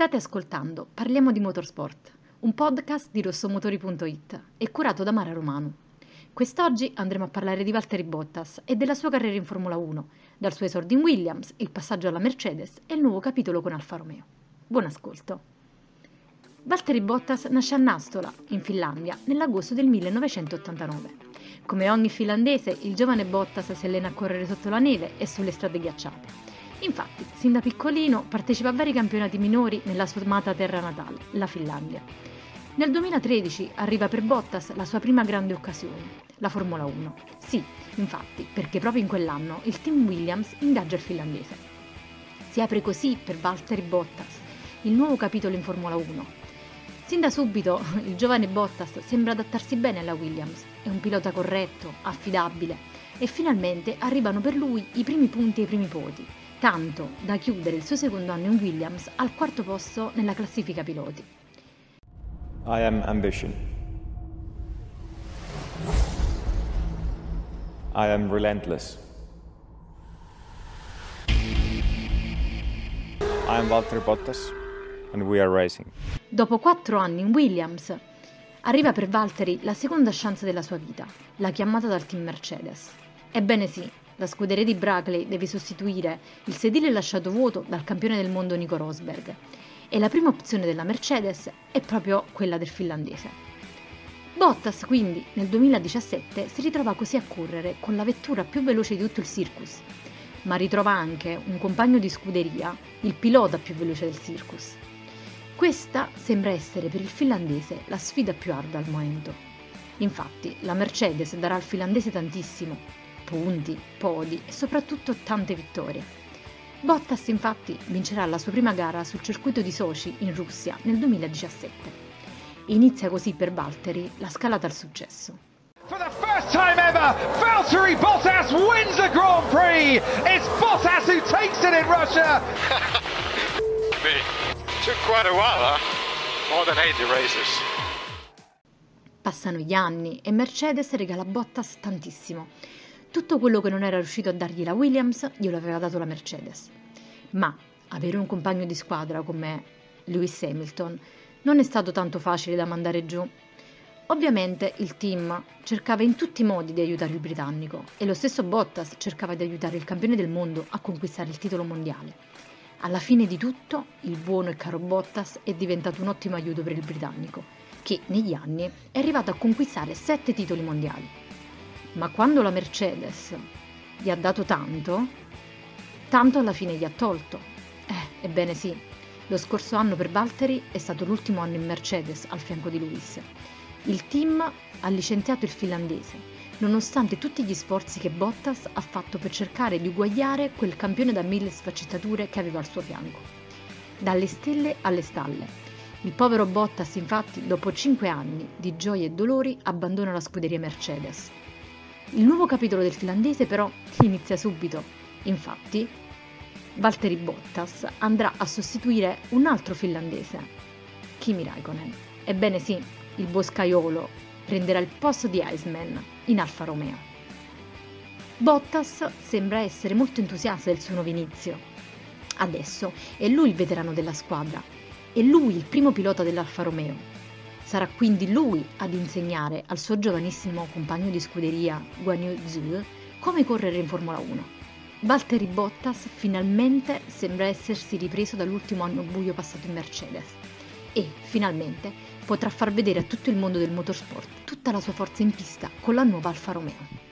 State ascoltando Parliamo di Motorsport, un podcast di rossomotori.it e curato da Mara Romano. Quest'oggi andremo a parlare di Valtteri Bottas e della sua carriera in Formula 1, dal suo esordio in Williams, il passaggio alla Mercedes e il nuovo capitolo con Alfa Romeo. Buon ascolto! Valtteri Bottas nasce a Nastola, in Finlandia, nell'agosto del 1989. Come ogni finlandese, il giovane Bottas si allena a correre sotto la neve e sulle strade ghiacciate Infatti, sin da piccolino partecipa a vari campionati minori nella sua amata terra natale, la Finlandia. Nel 2013 arriva per Bottas la sua prima grande occasione, la Formula 1. Sì, infatti, perché proprio in quell'anno il team Williams ingaggia il finlandese. Si apre così per Valtteri Bottas il nuovo capitolo in Formula 1. Sin da subito il giovane Bottas sembra adattarsi bene alla Williams, è un pilota corretto, affidabile e finalmente arrivano per lui i primi punti e i primi voti, tanto da chiudere il suo secondo anno in Williams al quarto posto nella classifica piloti. I am ambition. I am relentless. I am Valtteri Bottas and we are racing. Dopo quattro anni in Williams, arriva per Valtteri la seconda chance della sua vita, la chiamata dal team Mercedes. Ebbene sì, la scuderia di Brackley deve sostituire il sedile lasciato vuoto dal campione del mondo Nico Rosberg e la prima opzione della Mercedes è proprio quella del finlandese. Bottas quindi nel 2017 si ritrova così a correre con la vettura più veloce di tutto il circus, ma ritrova anche un compagno di scuderia, il pilota più veloce del circus. Questa sembra essere per il finlandese la sfida più arda al momento. Infatti la Mercedes darà al finlandese tantissimo, punti, podi e soprattutto tante vittorie. Bottas infatti vincerà la sua prima gara sul circuito di Sochi in Russia nel 2017. Inizia così per Valtteri la scalata al successo. For the first time ever, Valtteri Bottas wins a Grand Prix. It's Bottas who takes it in Russia. Took quite a while, huh? More than 80 races. Passano gli anni e Mercedes regala Bottas tantissimo tutto quello che non era riuscito a dargli la Williams glielo aveva dato la Mercedes. Ma avere un compagno di squadra come Lewis Hamilton non è stato tanto facile da mandare giù. Ovviamente il team cercava in tutti i modi di aiutare il britannico e lo stesso Bottas cercava di aiutare il campione del mondo a conquistare il titolo mondiale. Alla fine di tutto, il buono e caro Bottas è diventato un ottimo aiuto per il britannico, che negli anni è arrivato a conquistare sette titoli mondiali ma quando la Mercedes gli ha dato tanto, tanto alla fine gli ha tolto. Eh, ebbene sì, lo scorso anno per Valtteri è stato l'ultimo anno in Mercedes al fianco di Lewis. Il team ha licenziato il finlandese, nonostante tutti gli sforzi che Bottas ha fatto per cercare di uguagliare quel campione da mille sfaccettature che aveva al suo fianco. Dalle stelle alle stalle. Il povero Bottas, infatti, dopo cinque anni di gioie e dolori, abbandona la scuderia Mercedes il nuovo capitolo del finlandese però inizia subito. Infatti, Valtteri Bottas andrà a sostituire un altro finlandese, Kimi Raikkonen. Ebbene sì, il boscaiolo prenderà il posto di Iceman in Alfa Romeo. Bottas sembra essere molto entusiasta del suo nuovo inizio. Adesso è lui il veterano della squadra, è lui il primo pilota dell'Alfa Romeo Sarà quindi lui ad insegnare al suo giovanissimo compagno di scuderia Guan Yu Zhu come correre in Formula 1. Valtteri Bottas finalmente sembra essersi ripreso dall'ultimo anno buio passato in Mercedes e finalmente potrà far vedere a tutto il mondo del motorsport tutta la sua forza in pista con la nuova Alfa Romeo.